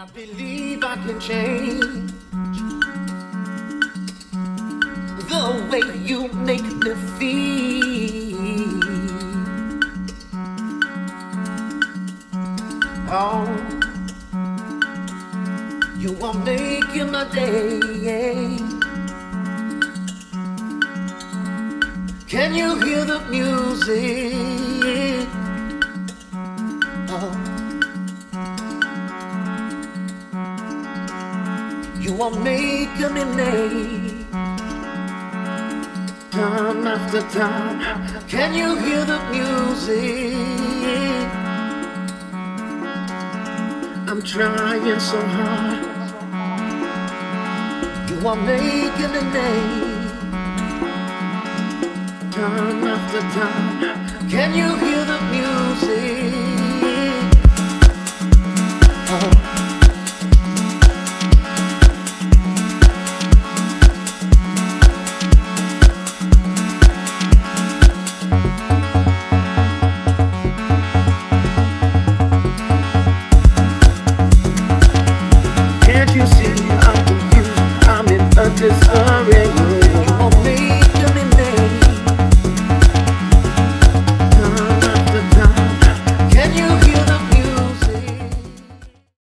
I believe I can change the way you make me feel. Oh, you are making my day. Can you hear the music? Oh. You are making me late. Time after time. Can you hear the music? I'm trying so hard. You are making me late. Time after time. Can you hear the music? this up.